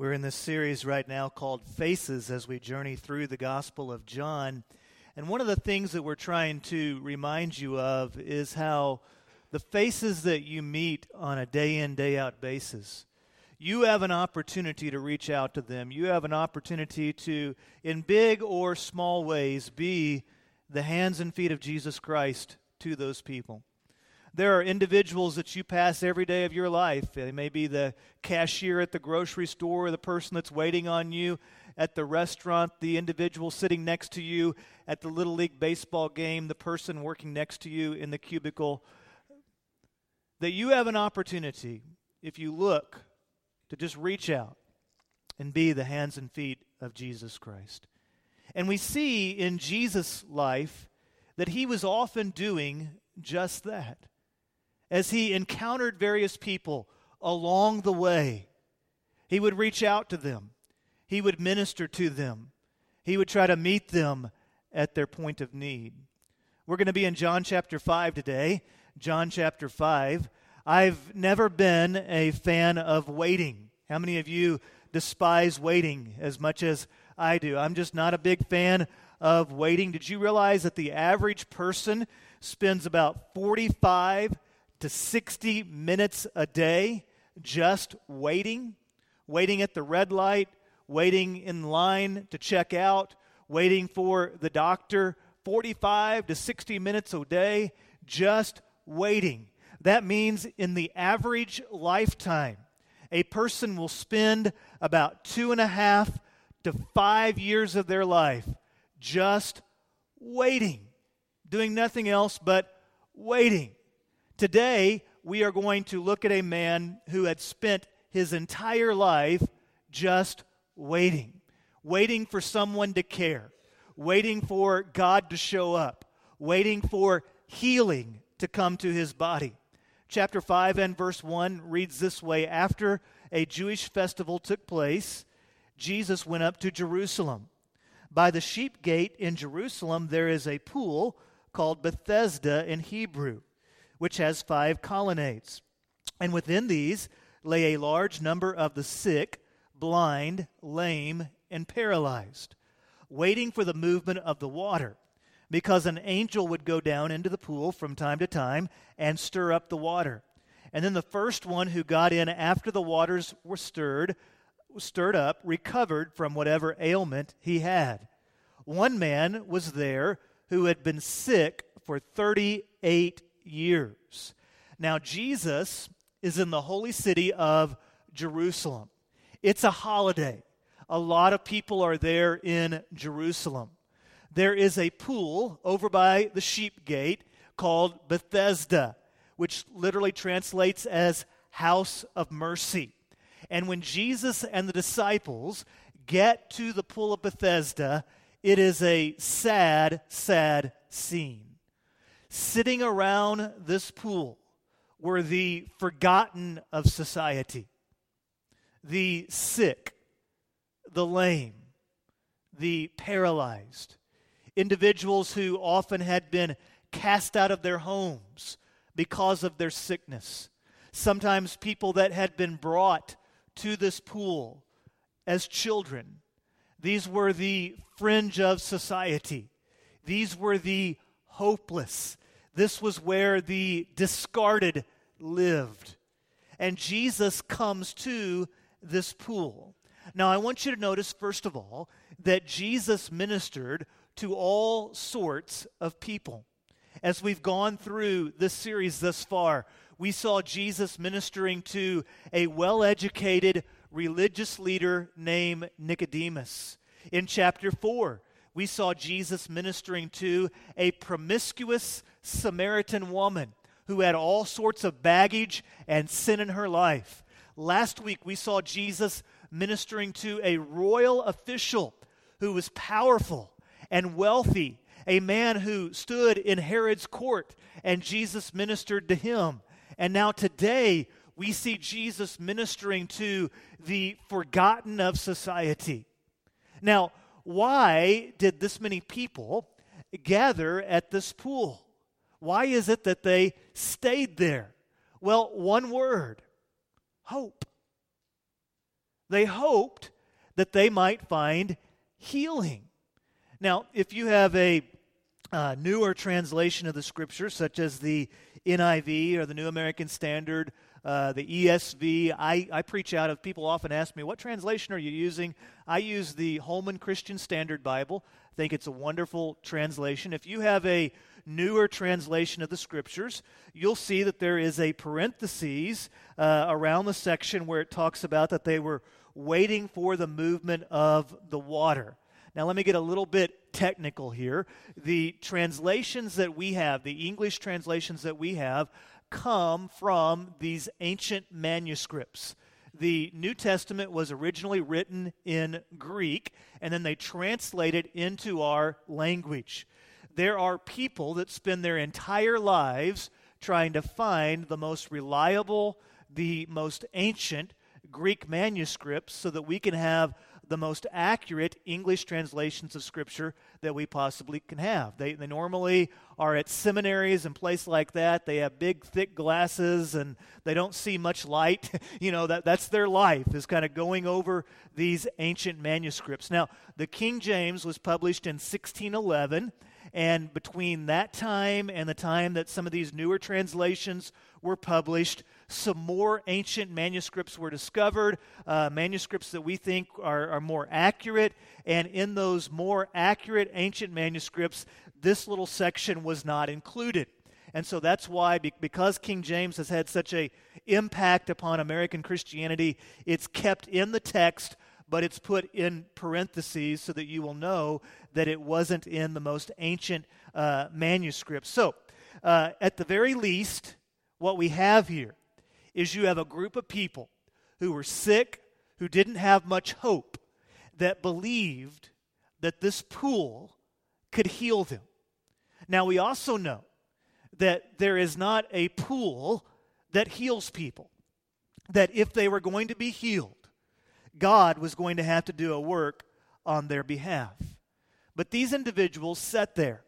We're in this series right now called Faces as we journey through the Gospel of John. And one of the things that we're trying to remind you of is how the faces that you meet on a day in, day out basis, you have an opportunity to reach out to them. You have an opportunity to, in big or small ways, be the hands and feet of Jesus Christ to those people. There are individuals that you pass every day of your life. They may be the cashier at the grocery store, the person that's waiting on you at the restaurant, the individual sitting next to you at the Little League baseball game, the person working next to you in the cubicle. That you have an opportunity, if you look, to just reach out and be the hands and feet of Jesus Christ. And we see in Jesus' life that he was often doing just that as he encountered various people along the way, he would reach out to them, he would minister to them, he would try to meet them at their point of need. We're going to be in John chapter 5 today. John chapter 5. I've never been a fan of waiting. How many of you despise waiting as much as I do? I'm just not a big fan of waiting. Did you realize that the average person spends about 45 to 60 minutes a day just waiting, waiting at the red light, waiting in line to check out, waiting for the doctor, 45 to 60 minutes a day just waiting. That means in the average lifetime, a person will spend about two and a half to five years of their life just waiting, doing nothing else but waiting. Today, we are going to look at a man who had spent his entire life just waiting, waiting for someone to care, waiting for God to show up, waiting for healing to come to his body. Chapter 5 and verse 1 reads this way After a Jewish festival took place, Jesus went up to Jerusalem. By the sheep gate in Jerusalem, there is a pool called Bethesda in Hebrew which has five colonnades. And within these lay a large number of the sick, blind, lame, and paralyzed, waiting for the movement of the water, because an angel would go down into the pool from time to time and stir up the water. And then the first one who got in after the waters were stirred, stirred up, recovered from whatever ailment he had. One man was there who had been sick for 38 years. Now, Jesus is in the holy city of Jerusalem. It's a holiday. A lot of people are there in Jerusalem. There is a pool over by the sheep gate called Bethesda, which literally translates as house of mercy. And when Jesus and the disciples get to the pool of Bethesda, it is a sad, sad scene sitting around this pool were the forgotten of society the sick, the lame, the paralyzed, individuals who often had been cast out of their homes because of their sickness. Sometimes people that had been brought to this pool as children. These were the fringe of society. These were the hopeless. This was where the discarded lived. And Jesus comes to this pool. Now, I want you to notice, first of all, that Jesus ministered to all sorts of people. As we've gone through this series thus far, we saw Jesus ministering to a well educated religious leader named Nicodemus. In chapter 4, we saw Jesus ministering to a promiscuous Samaritan woman who had all sorts of baggage and sin in her life. Last week, we saw Jesus ministering to a royal official who was powerful and wealthy, a man who stood in Herod's court, and Jesus ministered to him. And now today, we see Jesus ministering to the forgotten of society. Now, why did this many people gather at this pool? Why is it that they stayed there? Well, one word hope. They hoped that they might find healing. Now, if you have a uh, newer translation of the scripture, such as the NIV or the New American Standard, uh, the ESV. I, I preach out of, people often ask me, what translation are you using? I use the Holman Christian Standard Bible. I think it's a wonderful translation. If you have a newer translation of the scriptures, you'll see that there is a parenthesis uh, around the section where it talks about that they were waiting for the movement of the water. Now, let me get a little bit technical here. The translations that we have, the English translations that we have, come from these ancient manuscripts. The New Testament was originally written in Greek, and then they translated into our language. There are people that spend their entire lives trying to find the most reliable, the most ancient Greek manuscripts so that we can have the most accurate English translations of Scripture that we possibly can have. They, they normally are at seminaries and places like that. They have big, thick glasses and they don't see much light. you know, that, that's their life, is kind of going over these ancient manuscripts. Now, the King James was published in 1611. And between that time and the time that some of these newer translations were published, some more ancient manuscripts were discovered, uh, manuscripts that we think are, are more accurate. And in those more accurate ancient manuscripts, this little section was not included. And so that's why, because King James has had such a impact upon American Christianity, it's kept in the text, but it's put in parentheses so that you will know that it wasn't in the most ancient uh, manuscripts. So, uh, at the very least, what we have here is you have a group of people who were sick, who didn't have much hope, that believed that this pool could heal them. Now, we also know that there is not a pool that heals people, that if they were going to be healed, God was going to have to do a work on their behalf. But these individuals sat there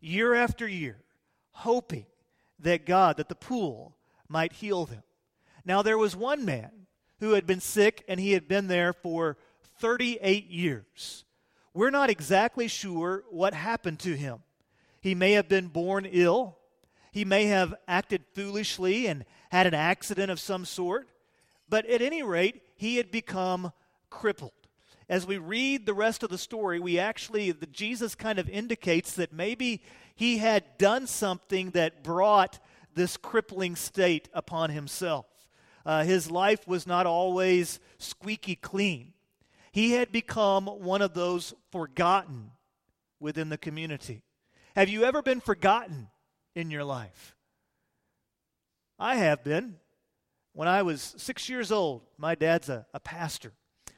year after year, hoping that God, that the pool might heal them. Now, there was one man who had been sick and he had been there for 38 years. We're not exactly sure what happened to him. He may have been born ill, he may have acted foolishly and had an accident of some sort, but at any rate, he had become crippled. As we read the rest of the story, we actually, the, Jesus kind of indicates that maybe he had done something that brought this crippling state upon himself. Uh, his life was not always squeaky clean. He had become one of those forgotten within the community. Have you ever been forgotten in your life? I have been. When I was six years old, my dad's a, a pastor,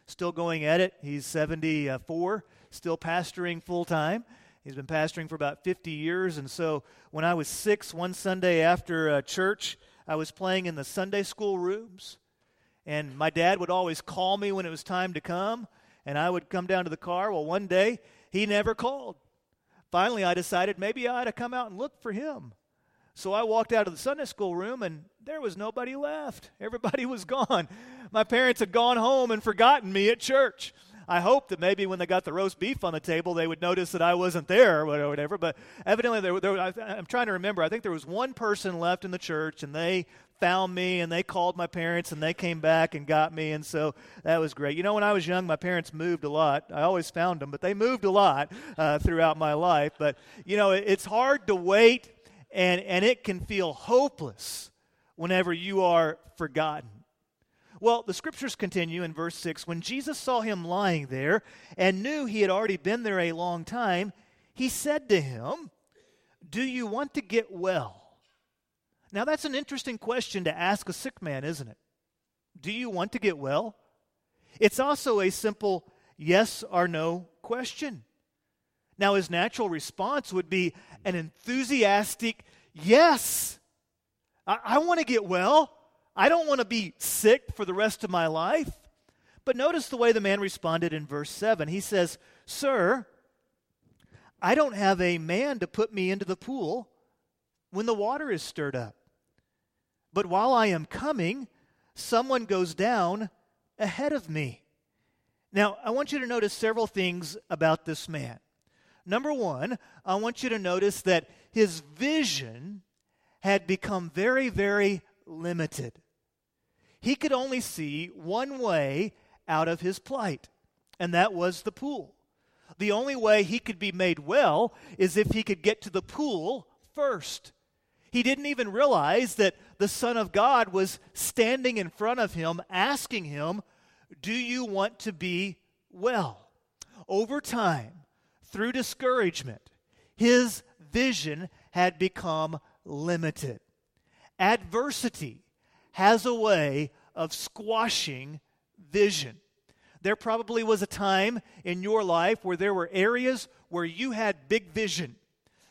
still going at it. He's 74, still pastoring full time. He's been pastoring for about 50 years. And so when I was six, one Sunday after uh, church, I was playing in the Sunday school rooms, and my dad would always call me when it was time to come, and I would come down to the car. Well, one day, he never called. Finally, I decided maybe I ought to come out and look for him. So I walked out of the Sunday school room, and there was nobody left. Everybody was gone. My parents had gone home and forgotten me at church. I hoped that maybe when they got the roast beef on the table, they would notice that I wasn't there or whatever. But evidently, there, there, I, I'm trying to remember. I think there was one person left in the church, and they found me and they called my parents and they came back and got me and so that was great you know when i was young my parents moved a lot i always found them but they moved a lot uh, throughout my life but you know it, it's hard to wait and and it can feel hopeless whenever you are forgotten well, the scriptures continue in verse 6 when Jesus saw him lying there and knew he had already been there a long time, he said to him, Do you want to get well? Now, that's an interesting question to ask a sick man, isn't it? Do you want to get well? It's also a simple yes or no question. Now, his natural response would be an enthusiastic yes. I, I want to get well. I don't want to be sick for the rest of my life. But notice the way the man responded in verse 7. He says, Sir, I don't have a man to put me into the pool when the water is stirred up. But while I am coming, someone goes down ahead of me. Now, I want you to notice several things about this man. Number one, I want you to notice that his vision had become very, very limited. He could only see one way out of his plight, and that was the pool. The only way he could be made well is if he could get to the pool first. He didn't even realize that the Son of God was standing in front of him, asking him, Do you want to be well? Over time, through discouragement, his vision had become limited. Adversity has a way of squashing vision. There probably was a time in your life where there were areas where you had big vision.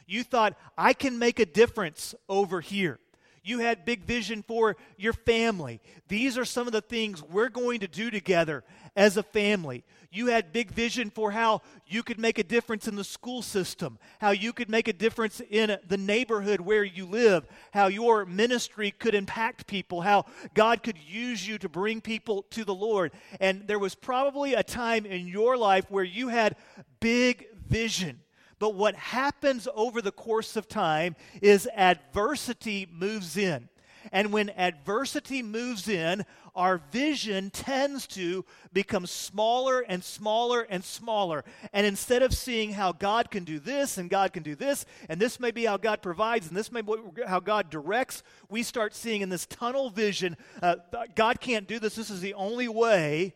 You thought, I can make a difference over here. You had big vision for your family. These are some of the things we're going to do together as a family. You had big vision for how you could make a difference in the school system, how you could make a difference in the neighborhood where you live, how your ministry could impact people, how God could use you to bring people to the Lord. And there was probably a time in your life where you had big vision. But what happens over the course of time is adversity moves in. And when adversity moves in, our vision tends to become smaller and smaller and smaller. And instead of seeing how God can do this and God can do this, and this may be how God provides and this may be how God directs, we start seeing in this tunnel vision uh, God can't do this. This is the only way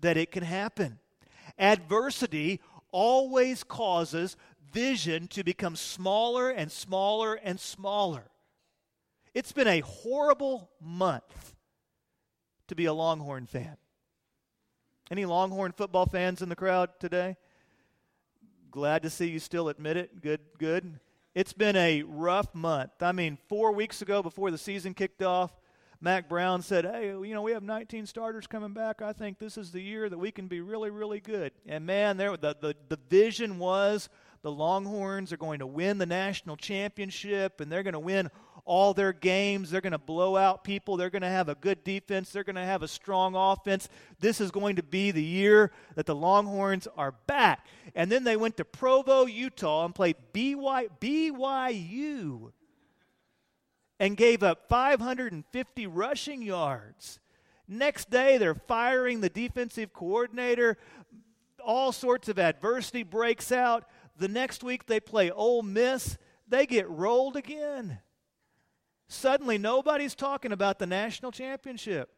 that it can happen. Adversity always causes vision to become smaller and smaller and smaller. It's been a horrible month to be a Longhorn fan. Any Longhorn football fans in the crowd today? Glad to see you still admit it. Good, good. It's been a rough month. I mean, four weeks ago, before the season kicked off, Mack Brown said, Hey, you know, we have 19 starters coming back. I think this is the year that we can be really, really good. And man, there the, the, the vision was the Longhorns are going to win the national championship and they're going to win all their games. They're going to blow out people. They're going to have a good defense. They're going to have a strong offense. This is going to be the year that the Longhorns are back. And then they went to Provo, Utah, and played BY, BYU and gave up 550 rushing yards. Next day, they're firing the defensive coordinator. All sorts of adversity breaks out. The next week, they play Ole Miss. They get rolled again. Suddenly, nobody's talking about the national championship.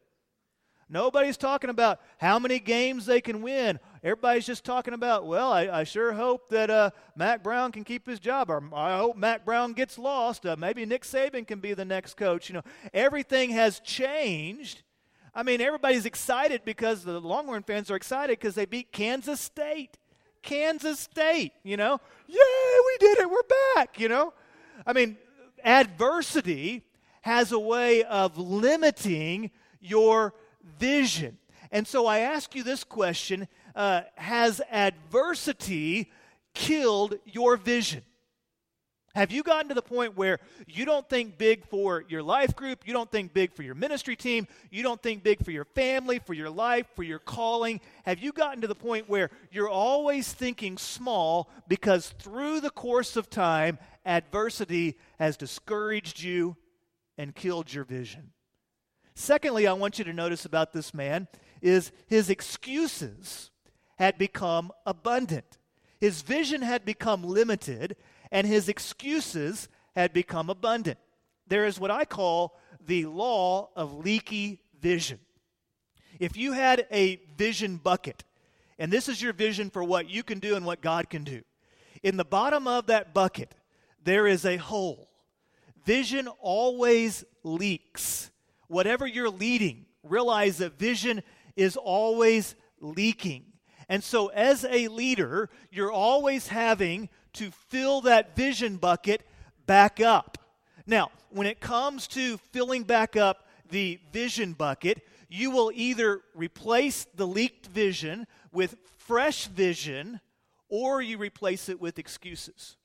Nobody's talking about how many games they can win. Everybody's just talking about, well, I, I sure hope that uh, Mack Brown can keep his job, or I hope Mack Brown gets lost. Uh, maybe Nick Saban can be the next coach. You know, everything has changed. I mean, everybody's excited because the Longhorn fans are excited because they beat Kansas State. Kansas State, you know, yay, we did it, we're back, you know. I mean, adversity has a way of limiting your vision. And so I ask you this question uh, Has adversity killed your vision? Have you gotten to the point where you don't think big for your life group, you don't think big for your ministry team, you don't think big for your family, for your life, for your calling? Have you gotten to the point where you're always thinking small because through the course of time, adversity has discouraged you and killed your vision? Secondly, I want you to notice about this man is his excuses had become abundant. His vision had become limited, and his excuses had become abundant. There is what I call the law of leaky vision. If you had a vision bucket, and this is your vision for what you can do and what God can do, in the bottom of that bucket, there is a hole. Vision always leaks. Whatever you're leading, realize that vision is always leaking. And so, as a leader, you're always having to fill that vision bucket back up. Now, when it comes to filling back up the vision bucket, you will either replace the leaked vision with fresh vision or you replace it with excuses.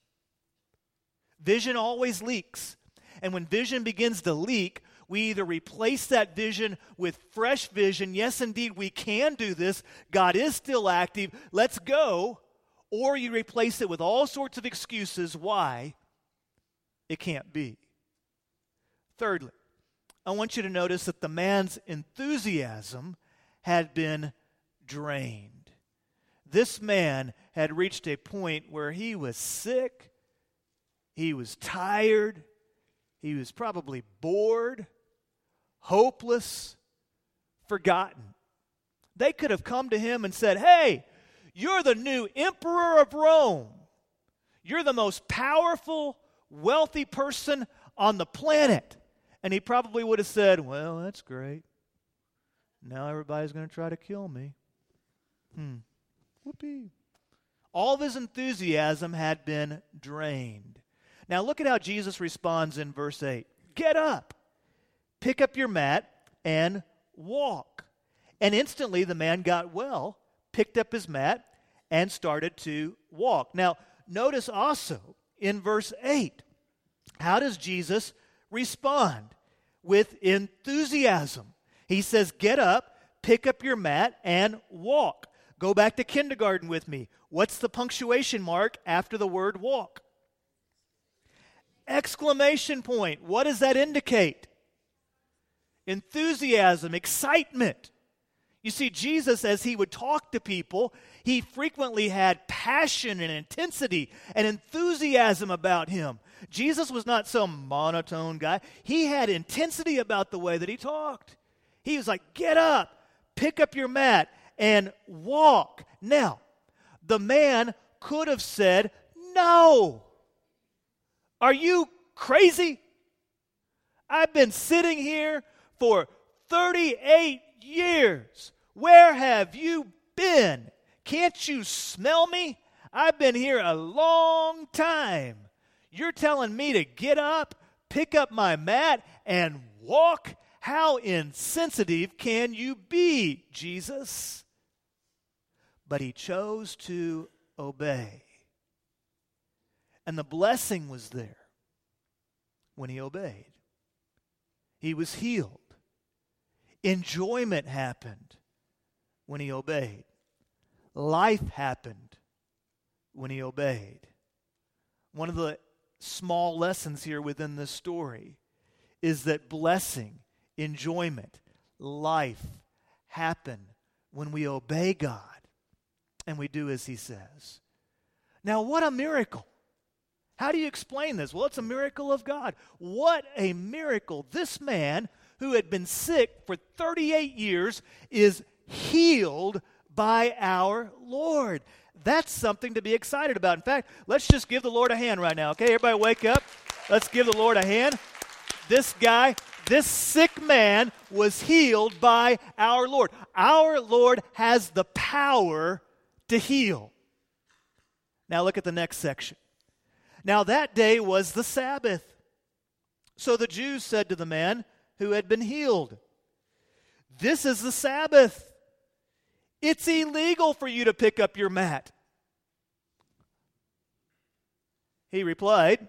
Vision always leaks. And when vision begins to leak, We either replace that vision with fresh vision. Yes, indeed, we can do this. God is still active. Let's go. Or you replace it with all sorts of excuses why it can't be. Thirdly, I want you to notice that the man's enthusiasm had been drained. This man had reached a point where he was sick, he was tired, he was probably bored, hopeless, forgotten. They could have come to him and said, Hey, you're the new emperor of Rome. You're the most powerful, wealthy person on the planet. And he probably would have said, Well, that's great. Now everybody's going to try to kill me. Hmm. Whoopee. All of his enthusiasm had been drained. Now look at how Jesus responds in verse 8 Get up, pick up your mat, and walk. And instantly the man got well, picked up his mat, and started to walk. Now, notice also in verse 8, how does Jesus respond? With enthusiasm. He says, Get up, pick up your mat, and walk. Go back to kindergarten with me. What's the punctuation mark after the word walk? Exclamation point. What does that indicate? Enthusiasm, excitement. You see, Jesus, as he would talk to people, he frequently had passion and intensity and enthusiasm about him. Jesus was not some monotone guy, he had intensity about the way that he talked. He was like, Get up, pick up your mat, and walk. Now, the man could have said, No. Are you crazy? I've been sitting here for 38 years. Where have you been? Can't you smell me? I've been here a long time. You're telling me to get up, pick up my mat, and walk? How insensitive can you be, Jesus? But he chose to obey. And the blessing was there when he obeyed. He was healed. Enjoyment happened when he obeyed. Life happened when he obeyed. One of the small lessons here within this story is that blessing, enjoyment, life happen when we obey God and we do as he says. Now, what a miracle! How do you explain this? Well, it's a miracle of God. What a miracle. This man who had been sick for 38 years is healed by our Lord. That's something to be excited about. In fact, let's just give the Lord a hand right now, okay? Everybody wake up. Let's give the Lord a hand. This guy, this sick man was healed by our Lord. Our Lord has the power to heal. Now look at the next section. Now that day was the Sabbath. So the Jews said to the man who had been healed, This is the Sabbath. It's illegal for you to pick up your mat. He replied,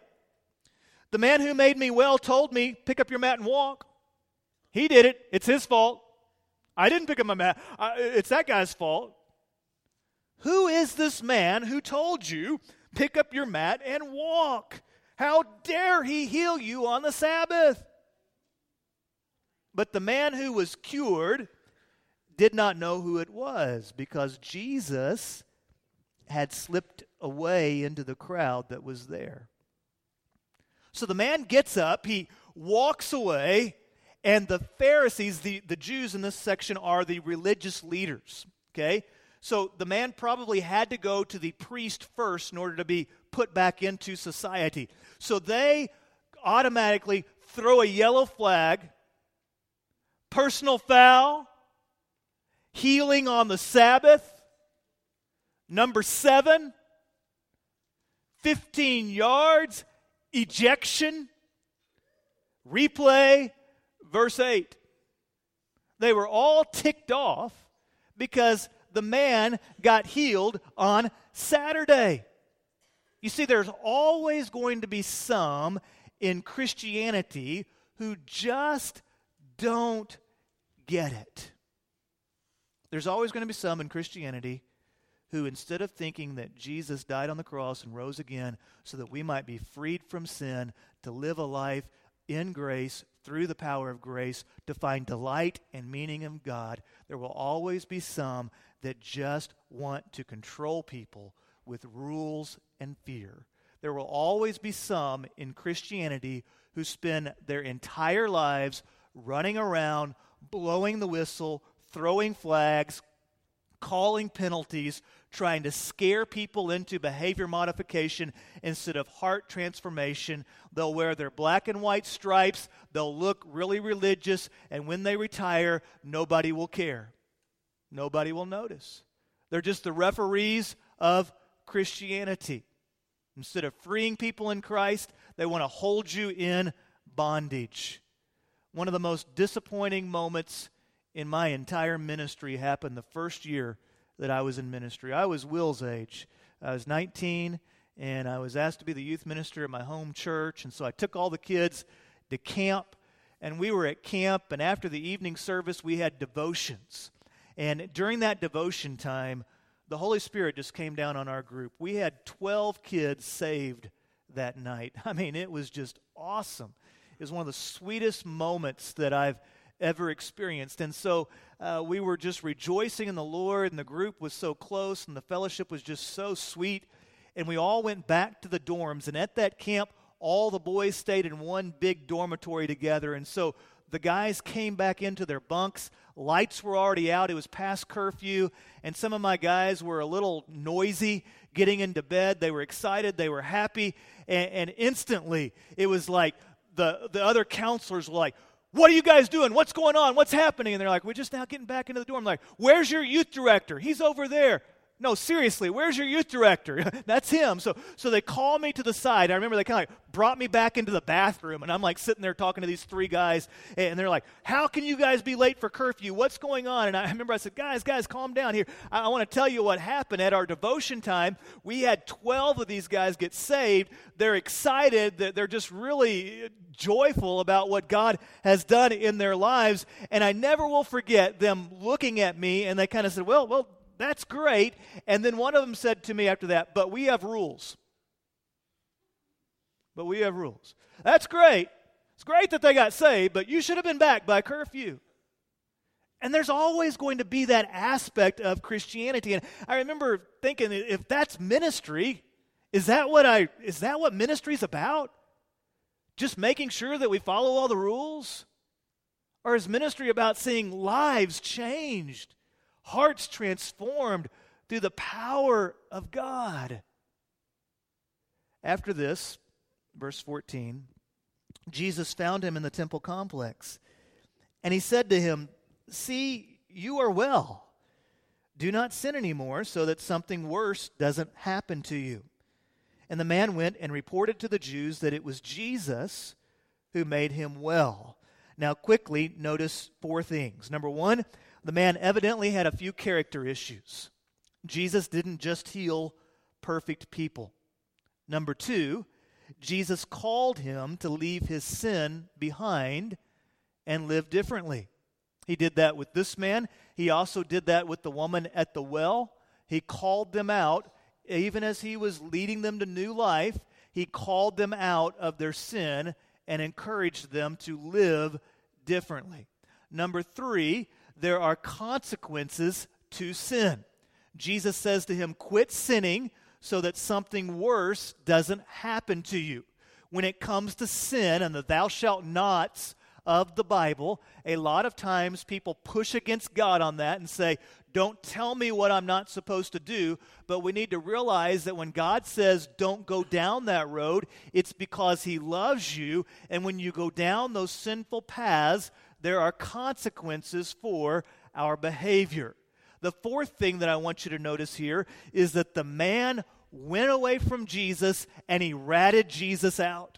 The man who made me well told me, Pick up your mat and walk. He did it. It's his fault. I didn't pick up my mat. it's that guy's fault. Who is this man who told you Pick up your mat and walk. How dare he heal you on the Sabbath? But the man who was cured did not know who it was because Jesus had slipped away into the crowd that was there. So the man gets up, he walks away, and the Pharisees, the, the Jews in this section, are the religious leaders. Okay? So the man probably had to go to the priest first in order to be put back into society. So they automatically throw a yellow flag, personal foul, healing on the Sabbath. Number seven, 15 yards, ejection. Replay, verse 8. They were all ticked off because the man got healed on Saturday. You see, there's always going to be some in Christianity who just don't get it. There's always going to be some in Christianity who, instead of thinking that Jesus died on the cross and rose again so that we might be freed from sin, to live a life in grace through the power of grace, to find delight and meaning in God, there will always be some that just want to control people with rules and fear. There will always be some in Christianity who spend their entire lives running around, blowing the whistle, throwing flags, calling penalties, trying to scare people into behavior modification instead of heart transformation. They'll wear their black and white stripes, they'll look really religious, and when they retire, nobody will care. Nobody will notice. They're just the referees of Christianity. Instead of freeing people in Christ, they want to hold you in bondage. One of the most disappointing moments in my entire ministry happened the first year that I was in ministry. I was Will's age. I was 19, and I was asked to be the youth minister at my home church. And so I took all the kids to camp, and we were at camp. And after the evening service, we had devotions. And during that devotion time, the Holy Spirit just came down on our group. We had 12 kids saved that night. I mean, it was just awesome. Was one of the sweetest moments that I've ever experienced. And so uh, we were just rejoicing in the Lord, and the group was so close, and the fellowship was just so sweet. And we all went back to the dorms. And at that camp, all the boys stayed in one big dormitory together. And so the guys came back into their bunks. Lights were already out. It was past curfew. And some of my guys were a little noisy getting into bed. They were excited. They were happy. And, and instantly, it was like the, the other counselors were like, what are you guys doing? What's going on? What's happening? And they're like, We're just now getting back into the dorm. I'm like, Where's your youth director? He's over there. No, seriously, where's your youth director? That's him. So, so they call me to the side. I remember they kind of like brought me back into the bathroom, and I'm like sitting there talking to these three guys, and they're like, How can you guys be late for curfew? What's going on? And I remember I said, Guys, guys, calm down here. I, I want to tell you what happened at our devotion time. We had 12 of these guys get saved. They're excited, they're just really joyful about what God has done in their lives. And I never will forget them looking at me, and they kind of said, Well, well, that's great. And then one of them said to me after that, But we have rules. But we have rules. That's great. It's great that they got saved, but you should have been back by curfew. And there's always going to be that aspect of Christianity. And I remember thinking, if that's ministry, is that what I is that what ministry's about? Just making sure that we follow all the rules? Or is ministry about seeing lives changed? Hearts transformed through the power of God. After this, verse 14, Jesus found him in the temple complex, and he said to him, See, you are well. Do not sin anymore, so that something worse doesn't happen to you. And the man went and reported to the Jews that it was Jesus who made him well. Now, quickly, notice four things. Number one, the man evidently had a few character issues. Jesus didn't just heal perfect people. Number two, Jesus called him to leave his sin behind and live differently. He did that with this man. He also did that with the woman at the well. He called them out, even as he was leading them to new life, he called them out of their sin and encouraged them to live differently. Number three, there are consequences to sin. Jesus says to him, Quit sinning so that something worse doesn't happen to you. When it comes to sin and the thou shalt nots of the Bible, a lot of times people push against God on that and say, Don't tell me what I'm not supposed to do. But we need to realize that when God says, Don't go down that road, it's because He loves you. And when you go down those sinful paths, there are consequences for our behavior. The fourth thing that I want you to notice here is that the man went away from Jesus and he ratted Jesus out.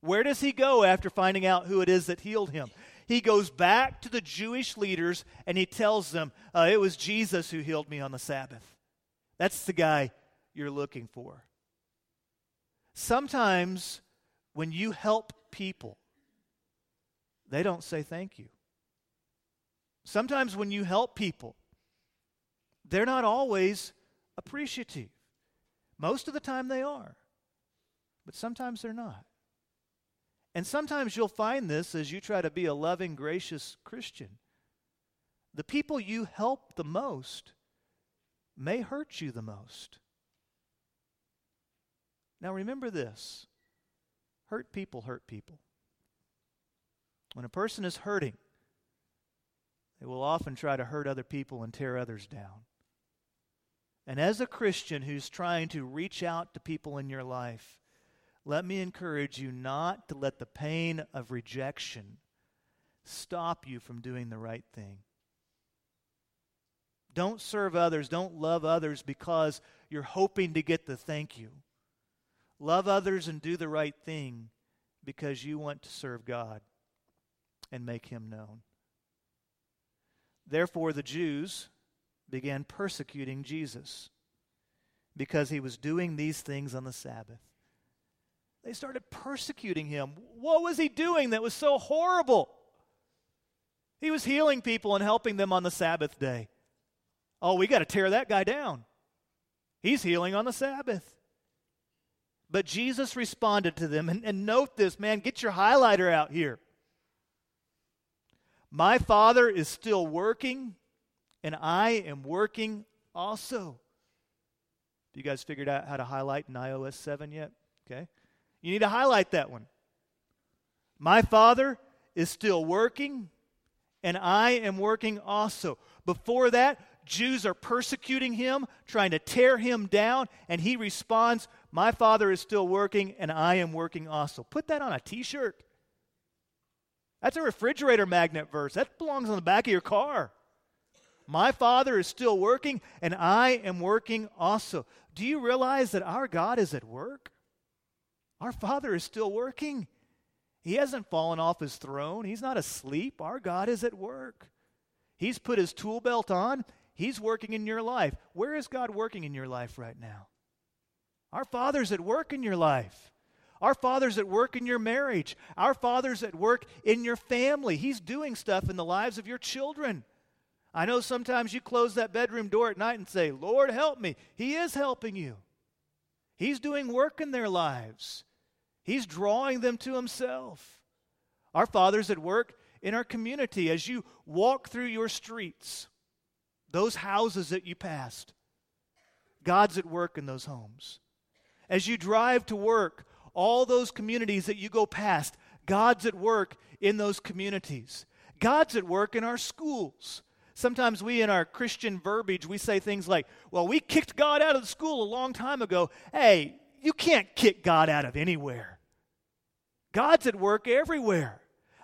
Where does he go after finding out who it is that healed him? He goes back to the Jewish leaders and he tells them, uh, It was Jesus who healed me on the Sabbath. That's the guy you're looking for. Sometimes when you help people, they don't say thank you. Sometimes when you help people, they're not always appreciative. Most of the time they are, but sometimes they're not. And sometimes you'll find this as you try to be a loving, gracious Christian. The people you help the most may hurt you the most. Now remember this hurt people hurt people. When a person is hurting, they will often try to hurt other people and tear others down. And as a Christian who's trying to reach out to people in your life, let me encourage you not to let the pain of rejection stop you from doing the right thing. Don't serve others, don't love others because you're hoping to get the thank you. Love others and do the right thing because you want to serve God and make him known. Therefore, the Jews began persecuting Jesus because he was doing these things on the Sabbath. They started persecuting him. What was he doing that was so horrible? He was healing people and helping them on the Sabbath day. Oh, we got to tear that guy down. He's healing on the Sabbath. But Jesus responded to them, and, and note this, man, get your highlighter out here. My Father is still working, and I am working also. You guys figured out how to highlight in iOS 7 yet? Okay. You need to highlight that one. My Father is still working, and I am working also. Before that, Jews are persecuting him, trying to tear him down, and he responds, My Father is still working, and I am working also. Put that on a t shirt. That's a refrigerator magnet verse. That belongs on the back of your car. My Father is still working, and I am working also. Do you realize that our God is at work? Our Father is still working. He hasn't fallen off his throne, He's not asleep. Our God is at work. He's put his tool belt on, He's working in your life. Where is God working in your life right now? Our Father's at work in your life. Our Father's at work in your marriage. Our Father's at work in your family. He's doing stuff in the lives of your children. I know sometimes you close that bedroom door at night and say, Lord, help me. He is helping you. He's doing work in their lives, He's drawing them to Himself. Our Father's at work in our community as you walk through your streets, those houses that you passed. God's at work in those homes. As you drive to work, all those communities that you go past, God's at work in those communities. God's at work in our schools. Sometimes we, in our Christian verbiage, we say things like, well, we kicked God out of the school a long time ago. Hey, you can't kick God out of anywhere. God's at work everywhere.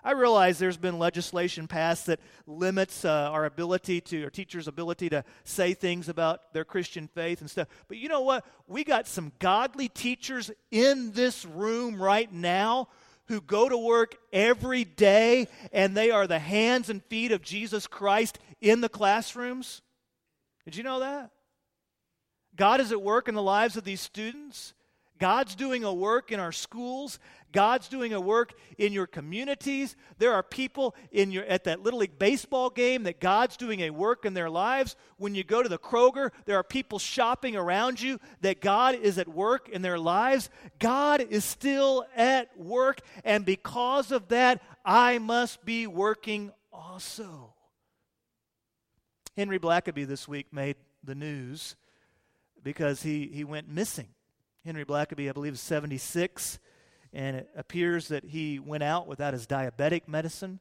I realize there's been legislation passed that limits uh, our ability to, our teachers' ability to say things about their Christian faith and stuff. But you know what? We got some godly teachers in this room right now who go to work every day and they are the hands and feet of Jesus Christ in the classrooms. Did you know that? God is at work in the lives of these students. God's doing a work in our schools. God's doing a work in your communities. There are people in your at that little league baseball game that God's doing a work in their lives. When you go to the Kroger, there are people shopping around you that God is at work in their lives. God is still at work, and because of that, I must be working also. Henry Blackaby this week made the news because he, he went missing. Henry Blackaby, I believe, is 76, and it appears that he went out without his diabetic medicine,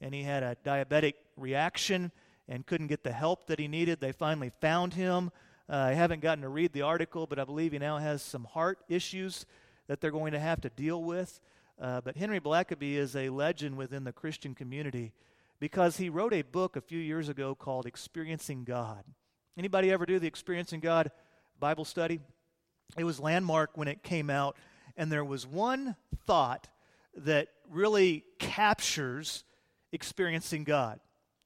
and he had a diabetic reaction and couldn't get the help that he needed. They finally found him. Uh, I haven't gotten to read the article, but I believe he now has some heart issues that they're going to have to deal with. Uh, but Henry Blackaby is a legend within the Christian community because he wrote a book a few years ago called Experiencing God. Anybody ever do the Experiencing God Bible study? It was landmark when it came out, and there was one thought that really captures experiencing God.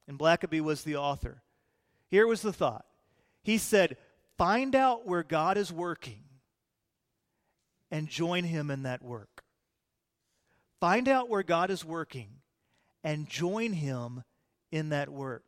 And Blackaby was the author. Here was the thought He said, Find out where God is working and join Him in that work. Find out where God is working and join him in that work.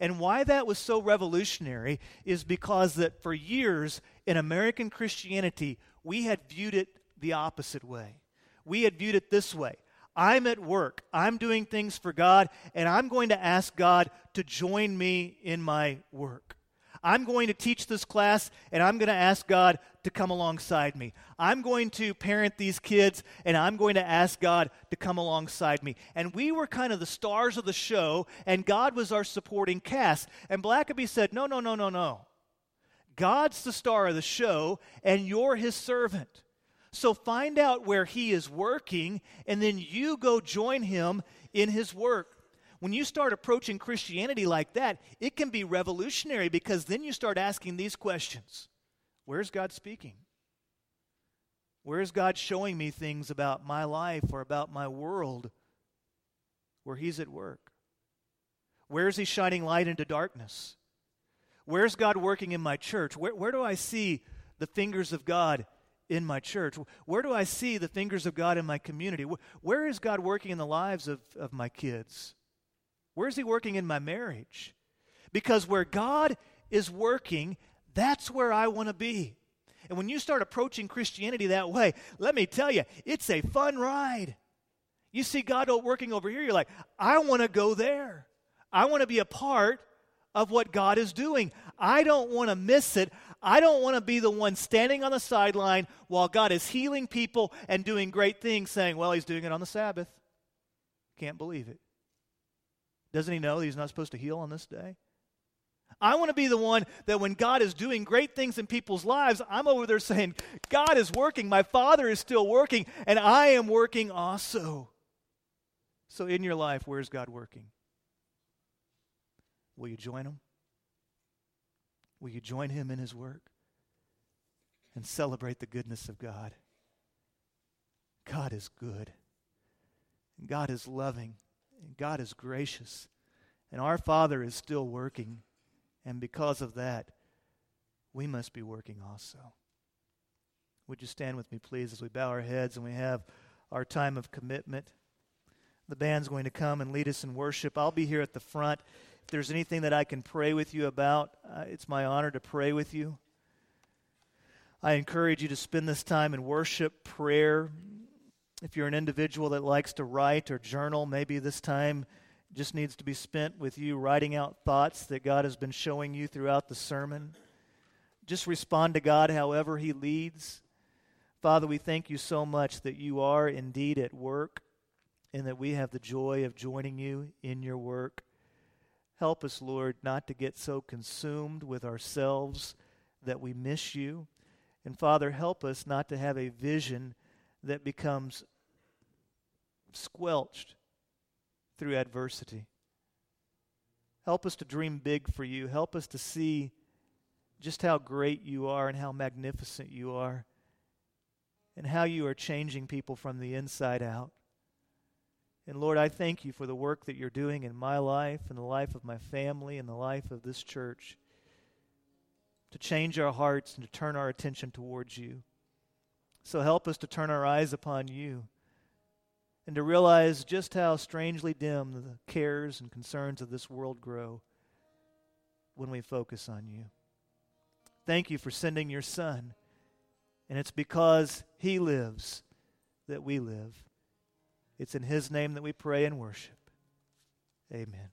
And why that was so revolutionary is because that for years in American Christianity, we had viewed it the opposite way. We had viewed it this way I'm at work, I'm doing things for God, and I'm going to ask God to join me in my work. I'm going to teach this class and I'm going to ask God to come alongside me. I'm going to parent these kids and I'm going to ask God to come alongside me. And we were kind of the stars of the show and God was our supporting cast. And Blackaby said, No, no, no, no, no. God's the star of the show and you're his servant. So find out where he is working and then you go join him in his work when you start approaching Christianity like that, it can be revolutionary because then you start asking these questions Where's God speaking? Where's God showing me things about my life or about my world where He's at work? Where's He shining light into darkness? Where's God working in my church? Where, where do I see the fingers of God in my church? Where do I see the fingers of God in my community? Where, where is God working in the lives of, of my kids? Where's He working in my marriage? Because where God is working, that's where I want to be. And when you start approaching Christianity that way, let me tell you, it's a fun ride. You see God working over here, you're like, I want to go there. I want to be a part of what God is doing. I don't want to miss it. I don't want to be the one standing on the sideline while God is healing people and doing great things, saying, Well, He's doing it on the Sabbath. Can't believe it. Doesn't he know that he's not supposed to heal on this day? I want to be the one that when God is doing great things in people's lives, I'm over there saying, God is working, my Father is still working, and I am working also. So, in your life, where's God working? Will you join Him? Will you join Him in His work and celebrate the goodness of God? God is good, And God is loving, and God is gracious. And our Father is still working. And because of that, we must be working also. Would you stand with me, please, as we bow our heads and we have our time of commitment? The band's going to come and lead us in worship. I'll be here at the front. If there's anything that I can pray with you about, uh, it's my honor to pray with you. I encourage you to spend this time in worship, prayer, if you're an individual that likes to write or journal, maybe this time just needs to be spent with you writing out thoughts that God has been showing you throughout the sermon. Just respond to God however He leads. Father, we thank you so much that you are indeed at work and that we have the joy of joining you in your work. Help us, Lord, not to get so consumed with ourselves that we miss you. And Father, help us not to have a vision that becomes squelched through adversity. Help us to dream big for you. Help us to see just how great you are and how magnificent you are and how you are changing people from the inside out. And Lord, I thank you for the work that you're doing in my life and the life of my family and the life of this church to change our hearts and to turn our attention towards you. So help us to turn our eyes upon you and to realize just how strangely dim the cares and concerns of this world grow when we focus on you. Thank you for sending your Son, and it's because He lives that we live. It's in His name that we pray and worship. Amen.